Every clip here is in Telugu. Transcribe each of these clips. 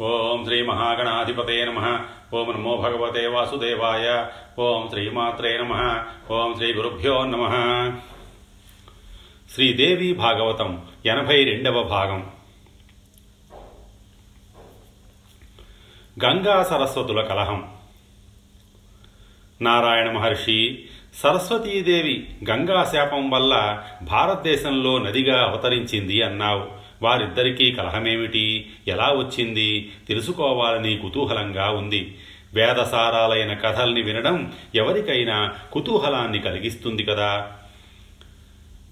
ఓం శ్రీ మహాగణాధిపతే నమ. ఓం నమో భగవతే వాసుదేవాయ. ఓం శ్రీమాత్రే నమ. ఓం శ్రీ గురుభ్యో నమ. శ్రీదేవి భాగవతం ఎనభై రెండవ భాగం. గంగా సరస్వతుల కలహం. నారాయణ మహర్షి సరస్వతీదేవి గంగా శాపం వల్ల భారతదేశంలో నదిగా అవతరించింది అన్నావు. వారిద్దరికీ కలహమేమిటి? ఎలా వచ్చింది? తెలుసుకోవాలని కుతూహలంగా ఉంది. వేదసారాలైన కథల్ని వినడం ఎవరికైనా కుతూహలాన్ని కలిగిస్తుంది కదా?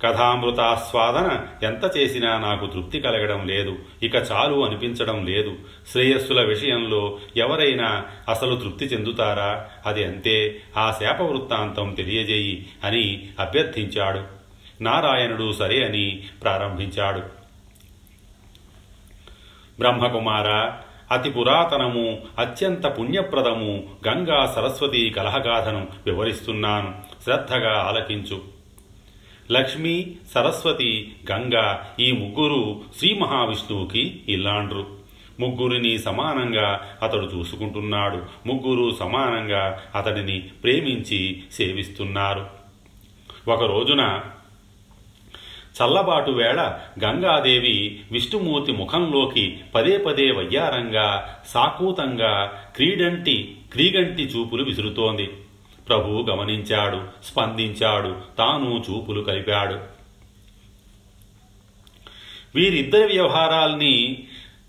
కథామృతాస్వాదన ఎంత చేసినా నాకు తృప్తి కలగడం లేదు. ఇక చాలు అనిపించడం లేదు. శ్రేయస్సుల విషయంలో ఎవరైనా అసలు తృప్తి చెందుతారా? అది అంతే. ఆ శాప వృత్తాంతం తెలియజేయి అని అభ్యర్థించాడు. నారాయణుడు సరే అని ప్రారంభించాడు. బ్రహ్మకుమార అతి పురాతనము అత్యంత పుణ్యప్రదము గంగా సరస్వతి కలహగాథను వివరిస్తున్నాను. శ్రద్ధగా ఆలకించు. లక్ష్మి సరస్వతి గంగా ఈ ముగ్గురు శ్రీ మహావిష్ణువుకి ఇల్లాండ్రు. ముగ్గురిని సమానంగా అతడు చూసుకుంటున్నాడు. ముగ్గురు సమానంగా అతడిని ప్రేమించి సేవిస్తున్నారు. ఒక రోజున చల్లబాటు వేళ గంగాదేవి విష్ణుమూర్తి ముఖంలోకి పదే పదే వయ్యారంగా సాకూతంగా క్రీడంటి క్రీగంటి చూపులు విసురుతోంది. ప్రభు గమనించాడు స్పందించాడు తాను చూపులు కలిపాడు. వీరిద్దరి వ్యవహారాల్ని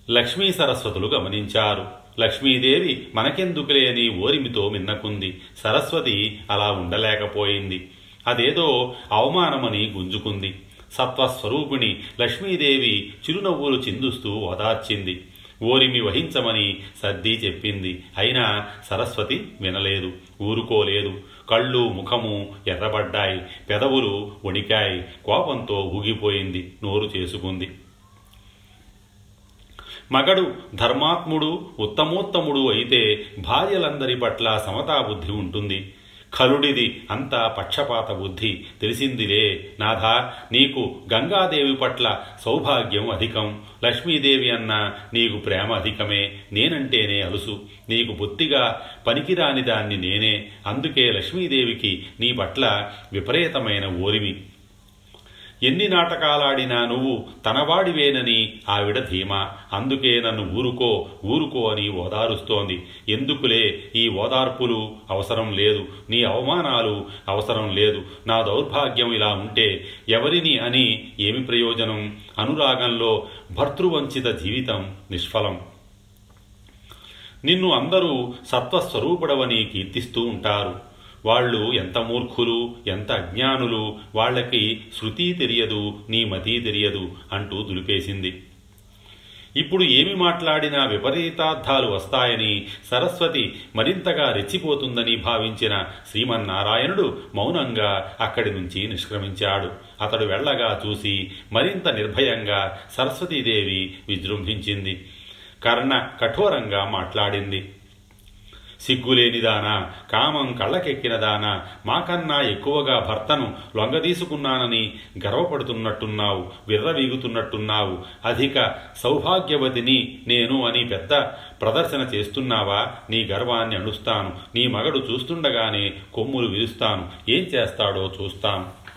లక్ష్మీ సరస్వతులు గమనించారు. లక్ష్మీదేవి మనకెందుకులేని ఓరిమితో మిన్నకుంది. సరస్వతి అలా ఉండలేకపోయింది. అదేదో అవమానమని గుంజుకుంది. సత్వస్వరూపిణి లక్ష్మీదేవి చిరునవ్వులు చిందుస్తూ ఓదార్చింది. ఓరిమి వహించమని సర్ది చెప్పింది. అయినా సరస్వతి వినలేదు. ఊరుకోలేదు. కళ్ళు ముఖము ఎర్రబడ్డాయి. పెదవులు వణికాయి. కోపంతో ఊగిపోయింది. నోరు చేసుకుంది. మగడు ధర్మాత్ముడు ఉత్తమోత్తముడు అయితే భార్యలందరి పట్ల సమతాబుద్ధి ఉంటుంది. ఖలుడిది అంతా పక్షపాత బుద్ధి. తెలిసిందిలే నాథా నీకు గంగాదేవి పట్ల సౌభాగ్యం అధికం. లక్ష్మీదేవి అన్న నీకు ప్రేమ అధికమే. నేనంటేనే అలుసు. నీకు బొత్తిగా పనికిరాని దాన్ని నేనే. అందుకే లక్ష్మీదేవికి నీ పట్ల విపరీతమైన ఓరిమి. ఎన్ని నాటకాలాడినా నువ్వు తనవాడివేనని ఆవిడ ధీమా. అందుకే నన్ను ఊరుకో ఊరుకో అని ఓదారుస్తోంది. ఎందుకులే ఈ ఓదార్పులు? అవసరం లేదు. నీ అవమానాలు? అవసరం లేదు. నా దౌర్భాగ్యం ఇలా ఉంటే ఎవరిని అని ఏమి ప్రయోజనం? అనురాగంలో భర్తృవంచిత జీవితం నిష్ఫలం. నిన్ను అందరూ సత్వస్వరూపుడవని కీర్తిస్తూ ఉంటారు. వాళ్ళు ఎంత మూర్ఖులు ఎంత అజ్ఞానులు వాళ్ళకి శృతి తెలియదు నీ మతి తెలియదు అంటూ దులిపేసింది. ఇప్పుడు ఏమి మాట్లాడినా విపరీతార్థాలు వస్తాయని సరస్వతి మరింతగా రెచ్చిపోతుందని భావించిన శ్రీమన్నారాయణుడు మౌనంగా అక్కడి నుంచి నిష్క్రమించాడు. అతడు వెళ్ళగా చూసి మరింత నిర్భయంగా సరస్వతీదేవి విజృంభించింది. కర్ణ కఠోరంగా మాట్లాడింది. సిగ్గులేనిదానా కామం కళ్ళకెక్కినదానా మాకన్నా ఎక్కువగా భర్తను లొంగదీసుకున్నానని గర్వపడుతున్నట్టున్నావు విర్రవీగుతున్నట్టున్నావు. అధిక సౌభాగ్యవతిని నేను అని పెద్ద ప్రదర్శన చేస్తున్నావా? నీ గర్వాన్ని అణుస్తాను. నీ మగడు చూస్తుండగానే కొమ్ములు విరుస్తాను. ఏం చేస్తాడో చూస్తాను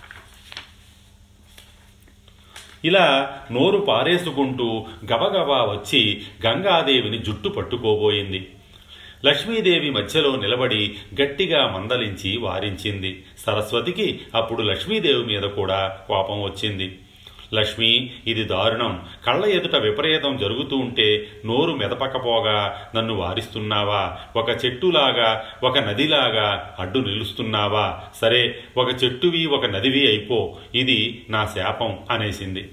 ఇలా నోరు పారేసుకుంటూ గబగబా వచ్చి గంగాదేవిని జుట్టు పట్టుకోబోయింది. లక్ష్మీదేవి మధ్యలో నిలబడి గట్టిగా మందలించి వారించింది. సరస్వతికి అప్పుడు లక్ష్మీదేవి మీద కూడా కోపం వచ్చింది. లక్ష్మి ఇది దారుణం. కళ్ళ ఎదుట విపరీతం జరుగుతూ ఉంటే నోరు మెదపకపోగా నన్ను వారిస్తున్నావా? ఒక చెట్టులాగా ఒక నదిలాగా అడ్డు నిలుస్తున్నావా? సరే ఒక చెట్టువి ఒక నదివి అయిపో. ఇది నా శాపం అనేసింది.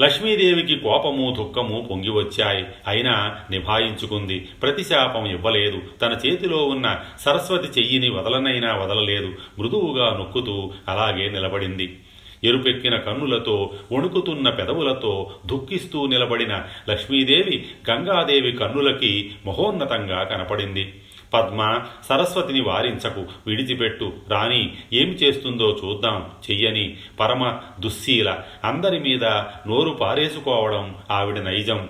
లక్ష్మీదేవికి కోపము దుఃఖము పొంగి వచ్చాయి అయినా నిభాయించుకుంది. ప్రతిశాపం ఇవ్వలేదు. తన చేతిలో ఉన్న సరస్వతి చెయ్యిని వదలనైనా వదలలేదు. మృదువుగా నొక్కుతూ అలాగే నిలబడింది. ఎరుపెక్కిన కన్నులతో వణుకుతున్న పెదవులతో దుఃఖిస్తూ నిలబడిన లక్ష్మీదేవి గంగాదేవి కన్నులకి మహోన్నతంగా కనపడింది. పద్మ సరస్వతిని వారించకు విడిచిపెట్టు. రాణి ఏమి చేస్తుందో చూద్దాం చెయ్యని. పరమ దుశ్శీల అందరి మీద నోరు పారేసుకోవడం ఆవిడ నైజం.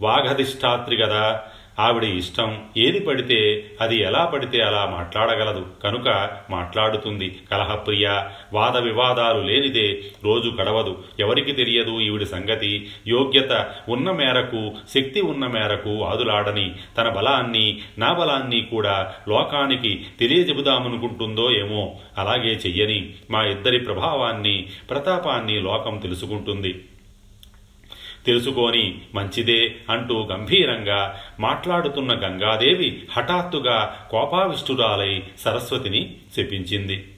వాఘధిష్టాత్రి కదా ఆవిడ ఇష్టం. ఏది పడితే అది ఎలా పడితే అలా మాట్లాడగలదు. కనుక మాట్లాడుతుంది. కలహప్రియ వాద వివాదాలు లేనిదే రోజు గడవదు. ఎవరికి తెలియదు ఈవిడి సంగతి. యోగ్యత ఉన్న మేరకు శక్తి ఉన్న మేరకు ఆదులాడని తన బలాన్ని నా బలాన్ని కూడా లోకానికి తెలియజెబుదామనుకుంటుందో ఏమో అలాగే చెయ్యని మా ఇద్దరి ప్రభావాన్ని ప్రతాపాన్ని లోకం తెలుసుకుంటుంది. తెలుసుకోని మంచిదే అంటూ గంభీరంగా మాట్లాడుతున్న గంగాదేవి హఠాత్తుగా కోపావిష్టురాలై సరస్వతిని శపించింది.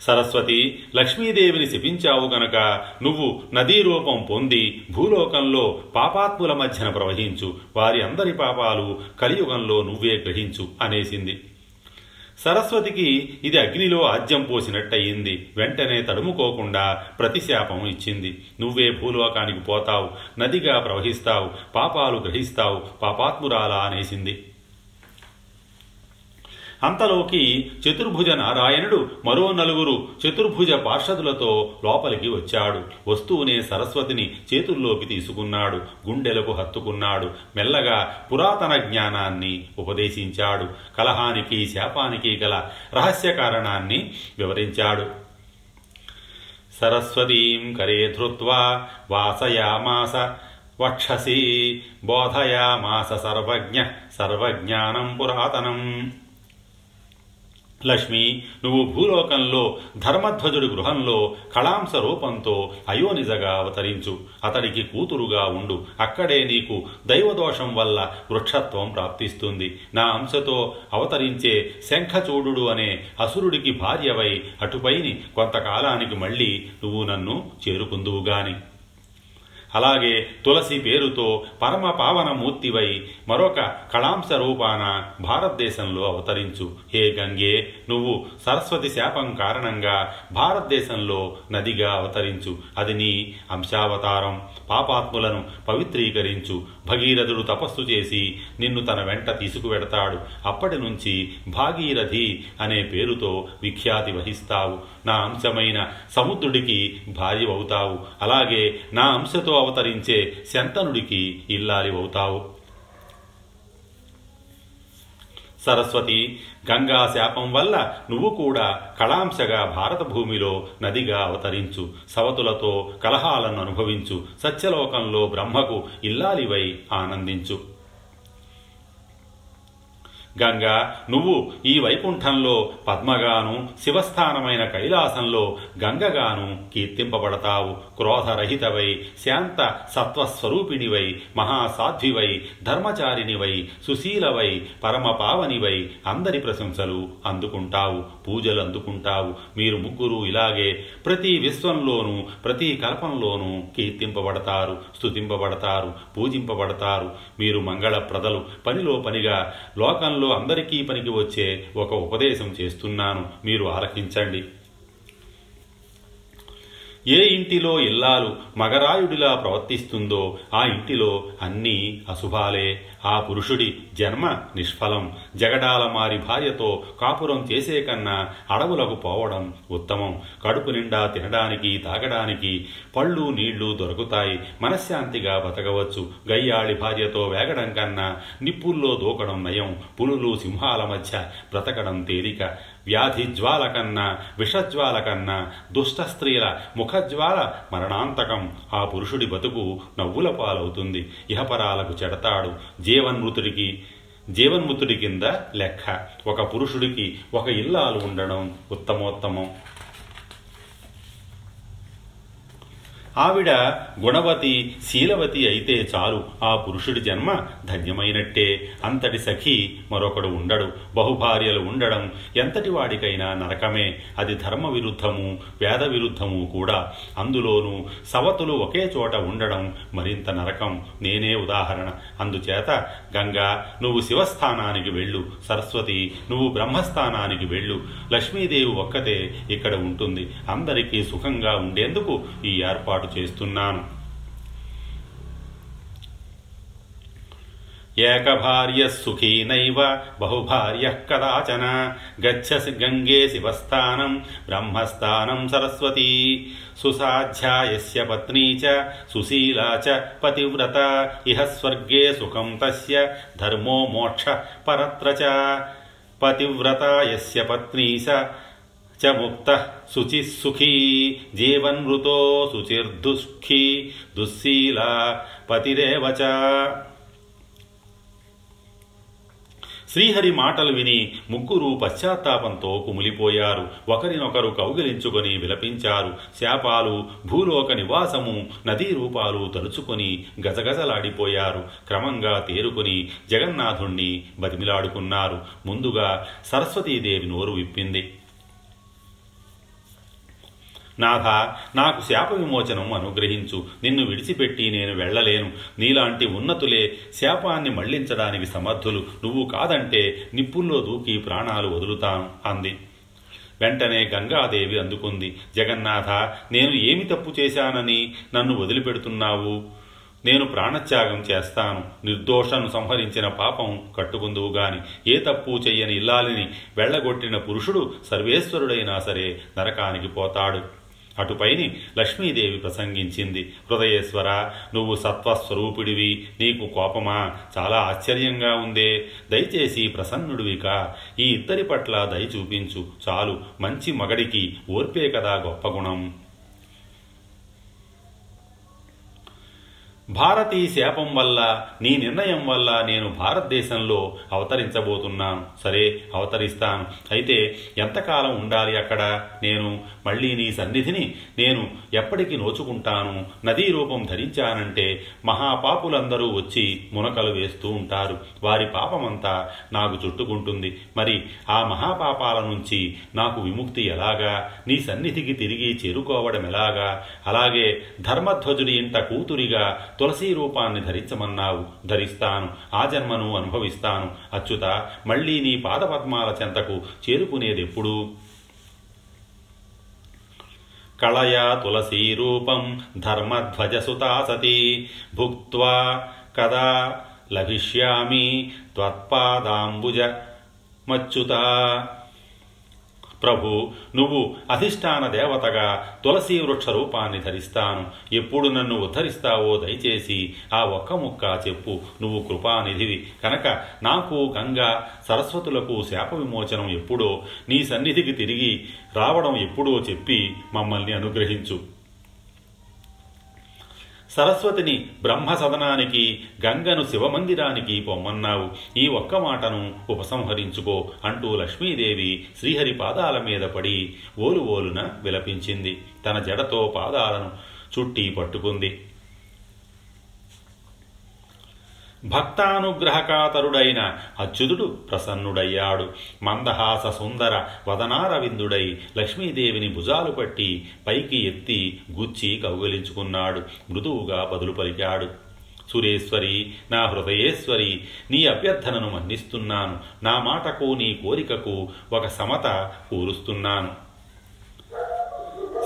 సరస్వతి లక్ష్మీదేవిని శపించావు గనక నువ్వు నదీ రూపం పొంది భూలోకంలో పాపాత్ముల మధ్యన ప్రవహించు. వారి అందరి పాపాలు కలియుగంలో నువ్వే గ్రహించు అనేసింది. సరస్వతికి ఇది అగ్నిలో ఆజ్యం పోసినట్టయింది. వెంటనే తడుముకోకుండా ప్రతిశాపం ఇచ్చింది. నువ్వే భూలోకానికి పోతావు నదిగా ప్రవహిస్తావు పాపాలు గ్రహిస్తావు పాపాత్మురాలా అనేసింది. అంతలోకి చతుర్భుజ నారాయణుడు మరో నలుగురు చతుర్భుజ పార్షదులతో లోపలికి వచ్చాడు. వస్తువునే సరస్వతిని చేతుల్లోకి తీసుకున్నాడు. గుండెలకు హత్తుకున్నాడు. మెల్లగా పురాతన జ్ఞానాన్ని ఉపదేశించాడు. కలహానికి శాపానికి గల రహస్య కారణాన్ని వివరించాడు. సరస్వతీం కరే ధృత్వా వాసయామాస వక్షసి బోధయామాస సర్వజ్ఞ సర్వజ్ఞానం పురాతనం. లక్ష్మి నువ్వు భూలోకంలో ధర్మధ్వజుడి గృహంలో కళాంశ రూపంతో అయోనిజగా అవతరించు. అతడికి కూతురుగా ఉండు. అక్కడే నీకు దైవదోషం వల్ల వృక్షత్వం ప్రాప్తిస్తుంది. నా అంశతో అవతరించే శంఖచూడు అనే అసురుడికి భార్యవై అటుపైని కొంతకాలానికి మళ్ళీ నువ్వు నన్ను చేరుకుందువుగాని. అలాగే తులసి పేరుతో పరమ పావన మూర్తివై మరొక కళాంశ రూపాన భారతదేశంలో అవతరించు. హే గంగే నువ్వు సరస్వతి శాపం కారణంగా భారతదేశంలో నదిగా అవతరించు. అది నీ అంశావతారం. పాపాత్ములను పవిత్రీకరించు. భగీరథుడు తపస్సు చేసి నిన్ను తన వెంట తీసుకువెడతాడు. అప్పటి నుంచి భాగీరథి అనే పేరుతో విఖ్యాతి వహిస్తావు. నా అంశమైన సముద్రుడికి భార్యవవుతావు. అలాగే నా అంశతో అవతరించే శంతనుడికి ఇల్లాలి అవుతావు సరస్వతి గంగా శాపం వల్ల నువ్వు కూడా కళాంశగా భారత భూమిలో నదిగా అవతరించు. సవతులతో కలహాలను అనుభవించు సత్యలోకంలో బ్రహ్మకు ఇల్లాలివై ఆనందించు. గంగా నువ్వు ఈ వైకుంఠంలో పద్మగాను శివస్థానమైన కైలాసంలో గంగగాను కీర్తింపబడతావు. క్రోధరహితవై శాంత సత్వస్వరూపిణివై మహాసాధ్వివై ధర్మచారినివై సుశీలవై పరమపావనివై అందరి ప్రశంసలు అందుకుంటావు పూజలు అందుకుంటావు. మీరు ముగ్గురు ఇలాగే ప్రతి విశ్వంలోనూ ప్రతి కల్పంలోనూ కీర్తింపబడతారు స్తుతింపబడతారు పూజింపబడతారు. మీరు మంగళప్రదలు పనిలో పనిగా లోకంలో అందరికీ పనికి వచ్చే ఒక ఉపదేశం చేస్తున్నాను. మీరు ఆలకించండి. ఏ ఇంటిలో ఇల్లాలు మగరాయుడిలా ప్రవర్తిస్తుందో ఆ ఇంటిలో అన్నీ అశుభాలే. ఆ పురుషుడి జన్మ నిష్ఫలం. జగడాల మారి భార్యతో కాపురం చేసే కన్నా అడవులకు పోవడం ఉత్తమం. కడుపు నిండా తినడానికి తాగడానికి పళ్ళు నీళ్ళు దొరుకుతాయి. మనశ్శాంతిగా బతకవచ్చు. గయ్యాళి భార్యతో వేగడం కన్నా నిప్పుల్లో దూకడం నయం. పులులు సింహాల మధ్య బ్రతకడం తేలిక. వ్యాధి జ్వాల కన్నా విషజ్వాల కన్నా దుష్ట స్త్రీల ముఖజ్వాల మరణాంతకం. ఆ పురుషుడి బతుకు నవ్వుల పాలవుతుంది. ఇహపరాలకు చెడతాడు. జీవన్మృతుడికి జీవన్మృతుడి కింద లెక్క. ఒక పురుషుడికి ఒక ఇల్లాలు ఉండడం ఉత్తమోత్తమం. ఆవిడ గుణవతి శీలవతి అయితే చాలు. ఆ పురుషుడి జన్మ ధన్యమైనట్టే. అంతటి సఖి మరొకడు ఉండడు. బహుభార్యలు ఉండడం ఎంతటి వాడికైనా నరకమే. అది ధర్మ విరుద్ధము వేద విరుద్ధము కూడా. అందులోనూ సవతులు ఒకే చోట ఉండడం మరింత నరకం. నేనే ఉదాహరణ. అందుచేత గంగా నువ్వు శివస్థానానికి వెళ్ళు. సరస్వతి నువ్వు బ్రహ్మస్థానానికి వెళ్ళు. లక్ష్మీదేవి ఒక్కతే ఇక్కడ ఉంటుంది. అందరికీ సుఖంగా ఉండేందుకు ఈ ఏర్పాటు ఏర్పాటు చేస్తున్నాను. ఏకభార్య సుఖీనైవ బహుభార్య కదాచన. గచ్చసి గంగే శివస్థానం బ్రహ్మస్థానం సరస్వతీ. సుసాధ్యాయస్య పత్నీ చ సుశీలా చ పతివ్రత. ఇహ స్వర్గే సుఖం తస్య ధర్మో మోక్ష పరత్ర చ. పతివ్రత యస్య పత్నీ స చ ముక్త శుచి సుఖీ జీవన్మృతో శుచిర్దుఃఖీ దుశ్శీలా పతిరేవ శ్రీహరి మాటలు విని ముగ్గురు పశ్చాత్తాపంతో కుమిలిపోయారు. ఒకరినొకరు కౌగిలించుకొని విలపించారు. శాపాలు భూలోక నివాసము నదీ రూపాలు తలుచుకొని గజగజలాడిపోయారు. క్రమంగా తేరుకొని జగన్నాథుణ్ణి బతిమిలాడుకున్నారు. ముందుగా సరస్వతీదేవి నోరు విప్పింది. నాథ నాకు శాప విమోచనం అనుగ్రహించు. నిన్ను విడిచిపెట్టి నేను వెళ్ళలేను. నీలాంటి ఉన్నతులే శాపాన్ని మళ్ళించడానికి సమర్థులు. నువ్వు కాదంటే నిప్పుల్లో దూకి ప్రాణాలు వదులుతాను అంది. వెంటనే గంగాదేవి అందుకుంది. జగన్నాథ నేను ఏమి తప్పు చేశానని నన్ను వదిలిపెడుతున్నావు? నేను ప్రాణత్యాగం చేస్తాను. నిర్దోషను సంహరించిన పాపం కట్టుకుందువు గాని. ఏ తప్పు చెయ్యని ఇల్లాలిని వెళ్ళగొట్టిన పురుషుడు సర్వేశ్వరుడైనా సరే నరకానికి పోతాడు. అటుపైని లక్ష్మీదేవి ప్రసంగించింది. హృదయేశ్వర నువ్వు సత్వస్వరూపుడివి నీకు కోపమా? చాలా ఆశ్చర్యంగా ఉందే. దయచేసి ప్రసన్నుడివిక ఈ ఇద్దరి పట్ల దయ చూపించు. చాలు మంచి మగడికి ఓర్పే కదా గొప్ప గుణం. భారతీ శాపం వల్ల నీ నిర్ణయం వల్ల నేను భారతదేశంలో అవతరించబోతున్నాను. సరే అవతరిస్తాను. అయితే ఎంతకాలం ఉండాలి అక్కడ? నేను మళ్ళీ నీ సన్నిధిని నేను ఎప్పటికి నోచుకుంటాను. నదీ రూపం ధరించానంటే మహాపాపులందరూ వచ్చి మునకలు వేస్తూ ఉంటారు. వారి పాపమంతా నాకు చుట్టుకుంటుంది. మరి ఆ మహాపాపాల నుంచి నాకు విముక్తి ఎలాగా? నీ సన్నిధికి తిరిగి చేరుకోవడం ఎలాగా? అలాగే ధర్మధ్వజుడి ఇంట కూతురిగా తులసీ రూపాన్ని ధరించమన్నావు ధరిస్తాను ఆ జన్మను అనుభవిస్తాను. అచ్యుత మళ్ళీ నీ పాదపద్మాల చెంతకు చేరుకునేదెప్పుడు? కళయా తులసీ రూపం ధర్మధ్వజసుతా సతీ భుక్త్వా కదా లభిష్యామి త్వత్పాదాంబుజ మచ్యుత ప్రభు నువ్వు అధిష్టాన దేవతగా తులసీ వృక్ష రూపాన్ని ధరిస్తాను. ఎప్పుడు నన్ను ఉద్ధరిస్తావో దయచేసి ఆ ఒక్క ముక్క చెప్పు. నువ్వు కృపానిధివి. కనుక నాకు గంగా సరస్వతులకు శాప విమోచనం ఎప్పుడో నీ సన్నిధికి తిరిగి రావడం ఎప్పుడో చెప్పి మమ్మల్ని అనుగ్రహించు. సరస్వతిని బ్రహ్మ సదనానికి గంగను శివమందిరానికి పొమ్మన్నావు. ఈ ఒక్క మాటను ఉపసంహరించుకో అంటూ లక్ష్మీదేవి శ్రీహరి పాదాల మీద పడి ఓలు ఓలున విలపించింది. తన జడతో పాదాలను చుట్టి పట్టుకుంది. భక్తానుగ్రహకాతరుడైన అచ్యుతుడు ప్రసన్నుడయ్యాడు. మందహాస సుందర వదనారవిందుడై లక్ష్మీదేవిని భుజాలు పట్టి పైకి ఎత్తి గుచ్చి కౌగలించుకున్నాడు. మృదువుగా బదులు పలికాడు. సురేశ్వరి నా హృదయేశ్వరి నీ అభ్యర్థనను మన్నిస్తున్నాను. నా మాటకు నీ కోరికకు ఒక సమత కూరుస్తున్నాను.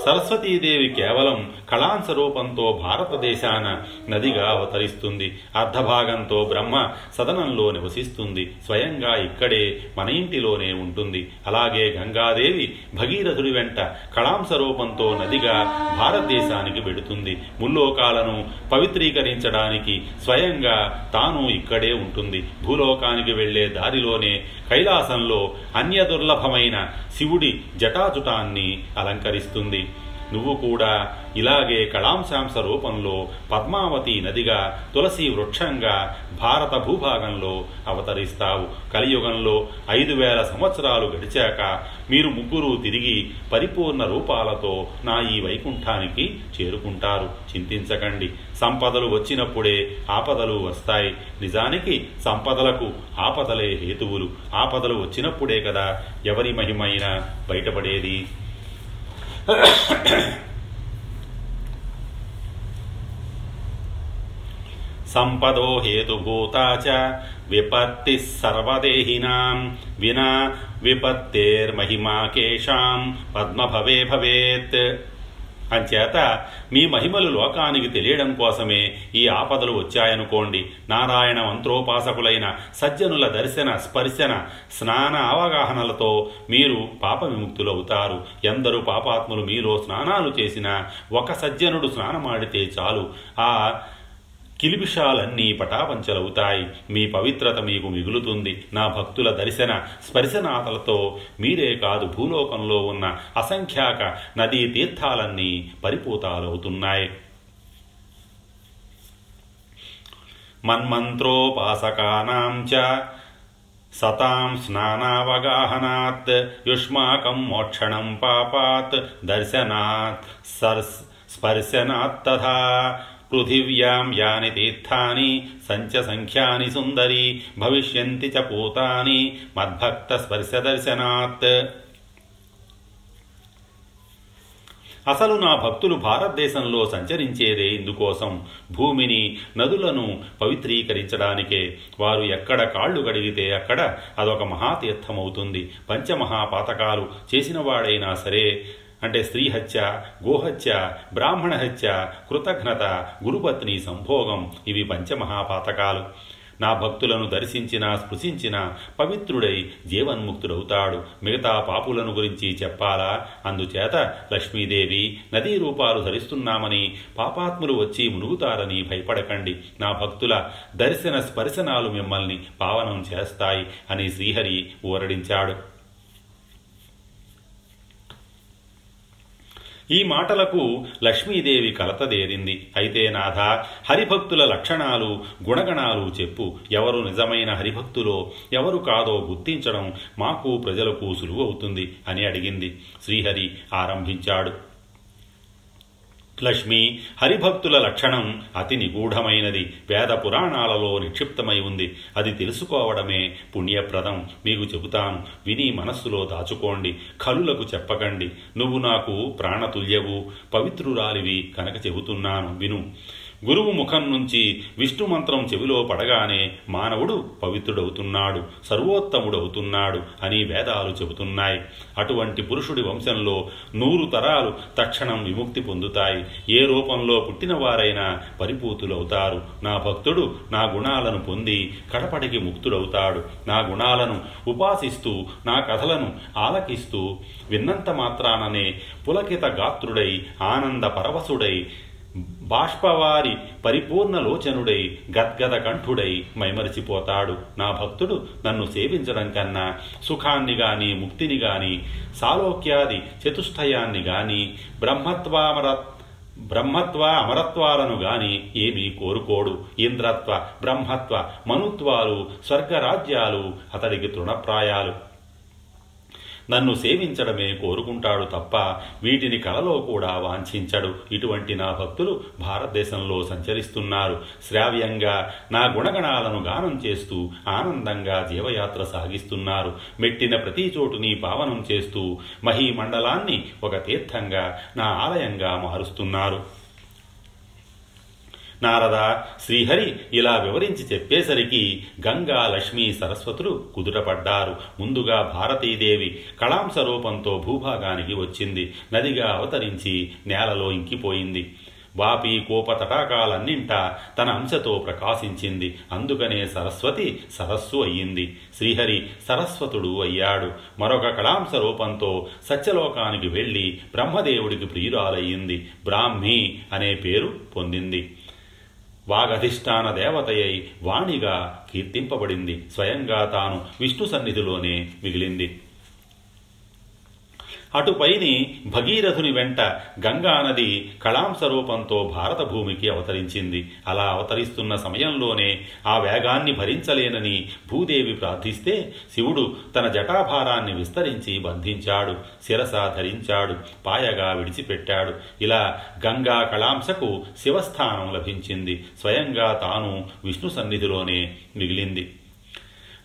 సరస్వతీదేవి కేవలం కళాంశరూపంతో భారతదేశాన నదిగా అవతరిస్తుంది. అర్ధభాగంతో బ్రహ్మ సదనంలో నివసిస్తుంది. స్వయంగా ఇక్కడే మన ఇంటిలోనే ఉంటుంది. అలాగే గంగాదేవి భగీరథుడి వెంట కళాంశరూపంతో నదిగా భారతదేశానికి పెడుతుంది ముల్లోకాలను పవిత్రీకరించడానికి స్వయంగా తాను ఇక్కడే ఉంటుంది. భూలోకానికి వెళ్ళే దారిలోనే కైలాసంలో అన్యదుర్లభమైన శివుడి జటాజుటాన్ని అలంకరిస్తుంది. నువ్వు కూడా ఇలాగే కళాంశాంశ రూపంలో పద్మావతి నదిగా తులసి వృక్షంగా భారత భూభాగంలో అవతరిస్తావు. కలియుగంలో ఐదు వేల సంవత్సరాలు గడిచాక మీరు ముగ్గురు తిరిగి పరిపూర్ణ రూపాలతో నా ఈ వైకుంఠానికి చేరుకుంటారు. చింతించకండి. సంపదలు వచ్చినప్పుడే ఆపదలు వస్తాయి. నిజానికి సంపదలకు ఆపదలే హేతువులు. ఆపదలు వచ్చినప్పుడే కదా ఎవరి మహిమైనా బయటపడేది? संपदो हेतुभूता च विपत्तिः सर्वदेहिनां विना विपत्तेर्महिमा केषां पद्मभवे भवेत्। అంచేత మీ మహిమలు లోకానికి తెలియడం కోసమే ఈ ఆపదలు వచ్చాయనుకోండి. నారాయణ మంత్రోపాసకులైన సజ్జనుల దర్శన స్పర్శన స్నాన అవగాహనలతో మీరు పాప విముక్తులవుతారు. ఎందరు పాపాత్ములు మీలో స్నానాలు చేసినా ఒక సజ్జనుడు స్నానమాడితే చాలు. ఆ కిలిబిషాలన్నీ పటాపంచలవుతాయి. మీ పవిత్రత మీకు మిగులుతుంది. నా భక్తుల దర్శన స్పర్శనాథలతో మీరే కాదు భూలోకంలో ఉన్న అసంఖ్యాక నదీ తీర్థాలన్నీ పరిపూతాలవుతున్నాయి. మన్మంత్రోపాసకానాం చ సతాం స్నానావగాహనాత్ యుష్మాకం మోక్షణం పాపాత్ దర్శనాత్ సర్స్ స్పర్శనాత్ తథా పృథివ్యాం యాని తీర్థాని సంచ సంఖ్యాని సుందరి భవిష్యంతి చ పూతాని మద్భక్త స్పర్శ దర్శనాత్. అసలు నా భక్తులు భారతదేశంలో సంచరించేదే ఇందుకోసం. భూమిని నదులను పవిత్రీకరించడానికే. వారు ఎక్కడ కాళ్ళు కడిగితే అక్కడ అదొక మహాతీర్థమవుతుంది. పంచమహాపాతకాలు చేసిన వాడైనా సరే అంటే స్త్రీహత్య గోహత్య బ్రాహ్మణ హత్య కృతఘ్నత గురుపత్ని సంభోగం ఇవి పంచమహాపాతకాలు. నా భక్తులను దర్శించిన స్పృశించినా పవిత్రుడై జీవన్ముక్తుడవుతాడు. మిగతా పాపులను గురించి చెప్పాలా? అందుచేత లక్ష్మీదేవి నదీ రూపాలు ధరిస్తున్నామని పాపాత్ములు వచ్చి మునుగుతారని భయపడకండి. నా భక్తుల దర్శన స్పర్శనాలు మిమ్మల్ని పావనం చేస్తాయి అని శ్రీహరి ఊరడించాడు. ఈ మాటలకు లక్ష్మీదేవి కలతదేరింది. అయితే నాథ హరిభక్తుల లక్షణాలు గుణగణాలు చెప్పు. ఎవరు నిజమైన హరిభక్తులో ఎవరు కాదో గుర్తించడం మాకు ప్రజలకు సులువవుతుంది అని అడిగింది. శ్రీహరి ఆరంభించాడు. లక్ష్మి హరిభక్తుల లక్షణం అతి నిగూఢమైనది. వేద పురాణాలలో నిక్షిప్తమై ఉంది. అది తెలుసుకోవడమే పుణ్యప్రదం. మీకు చెబుతాను విని మనస్సులో దాచుకోండి. కలులకు చెప్పకండి. నువ్వు నాకు ప్రాణతుల్యవు. పవిత్రురాలివి కనుక చెబుతున్నాను. విను. గురువు ముఖం నుంచి విష్ణు మంత్రం చెవిలో పడగానే మానవుడు పవిత్రుడవుతున్నాడు సర్వోత్తముడవుతున్నాడు అని వేదాలు చెబుతున్నాయి. అటువంటి పురుషుడి వంశంలో నూరు తరాలు తక్షణం విముక్తి పొందుతాయి. ఏ రూపంలో పుట్టిన వారైనా పరిపూతులవుతారు. నా భక్తుడు నా గుణాలను పొంది కడపటికి ముక్తుడవుతాడు. నా గుణాలను ఉపాసిస్తూ నా కథలను ఆలకిస్తూ విన్నంత మాత్రాననే పులకిత గాత్రుడై ఆనంద పరవశుడై బాష్పవారి పరిపూర్ణ లోచనుడై గద్గద కంఠుడై మైమరిచిపోతాడు. నా భక్తుడు నన్ను సేవించడం కన్నా సుఖాన్ని గాని ముక్తిని గాని సాలోక్యాది చతుష్టయాన్ని గాని బ్రహ్మత్వామర బ్రహ్మత్వ అమరత్వాలను గాని ఏమీ కోరుకోడు. ఇంద్రత్వ బ్రహ్మత్వ మనుత్వాలు స్వర్గరాజ్యాలు అతడికి తృణప్రాయాలు. నన్ను సేవించడమే కోరుకుంటాడు తప్ప వీటిని కలలో కూడా వాంఛించడు. ఇటువంటి నా భక్తులు భారతదేశంలో సంచరిస్తున్నారు. శ్రావ్యంగా నా గుణగణాలను గానం చేస్తూ ఆనందంగా జీవయాత్ర సాగిస్తున్నారు. మెట్టిన ప్రతి చోటుని పావనం చేస్తూ మహీమండలాన్ని ఒక తీర్థంగా నా ఆలయంగా మారుస్తున్నారు. నారద శ్రీహరి ఇలా వివరించి చెప్పేసరికి గంగా లక్ష్మీ సరస్వతులు కుదుటపడ్డారు. ముందుగా భారతీదేవి కళాంశ రూపంతో భూభాగానికి వచ్చింది. నదిగా అవతరించి నేలలో ఇంకిపోయింది. వాపి కోప తటాకాలన్నింటా తన అంశతో ప్రకాశించింది. అందుకనే సరస్వతి సరస్సు అయ్యింది. శ్రీహరి సరస్వతుడు అయ్యాడు. మరొక కళాంశ రూపంతో సత్యలోకానికి వెళ్ళి బ్రహ్మదేవుడికి ప్రియురాలయ్యింది. బ్రాహ్మి అనే పేరు పొందింది. వాగధిష్టాన దేవతయై వాణిగా కీర్తింపబడింది. స్వయంగా తాను విష్ణు సన్నిధిలోనే మిగిలింది. అటుపైని భగీరథుని వెంట గంగానది కళాంశ రూపంతో భారత భూమికి అవతరించింది. అలా అవతరిస్తున్న సమయంలోనే ఆ వేగాన్ని భరించలేనని భూదేవి ప్రార్థిస్తే శివుడు తన జటాభారాన్ని విస్తరించి బంధించాడు శిరస ధరించాడు పాయగా విడిచిపెట్టాడు. ఇలా గంగా కళాంశకు శివస్థానం లభించింది. స్వయంగా తాను విష్ణు సన్నిధిలోనే మిగిలింది.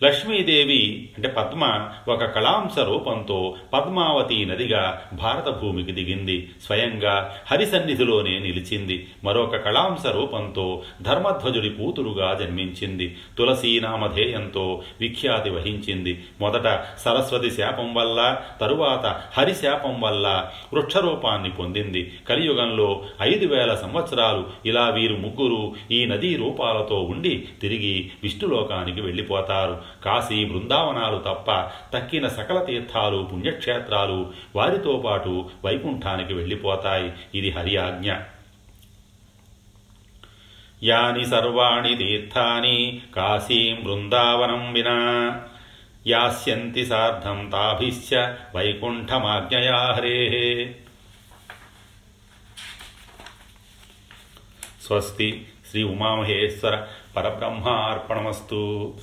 లక్ష్మీదేవి అంటే పద్మ ఒక కళాంశ రూపంతో పద్మావతి నదిగా భారత భూమికి దిగింది. స్వయంగా హరి సన్నిధిలోనే నిలిచింది. మరొక కళాంశ రూపంతో ధర్మధ్వజుడి కూతురుగా జన్మించింది. తులసీ నామధేయంతో విఖ్యాతి వహించింది. మొదట సరస్వతి శాపం వల్ల తరువాత హరి శాపం వల్ల వృక్షరూపాన్ని పొందింది. కలియుగంలో ఐదు వేల సంవత్సరాలు ఇలా వీరు ముగ్గురు ఈ నదీ రూపాలతో ఉండి తిరిగి విష్ణులోకానికి వెళ్ళిపోతారు. కాశీ బృందావనాలు తప్ప తక్కిన సకల తీర్థాలు పుణ్యక్షేత్రాలు వారితో పాటు వైకుంఠానికి వెళ్ళిపోతాయి. ఇది హరి ఆజ్ఞ. యాని సర్వాణి తీర్థాని కాశీం బృందావనం వినా. యాస్యంతి సార్ధం తాభిశ్చ వైకుంఠమాజ్ఞయా హరే. స్వస్తి. శ్రీ ఉమామహేశ్వర పరబ్రహ్మార్పణమస్తు.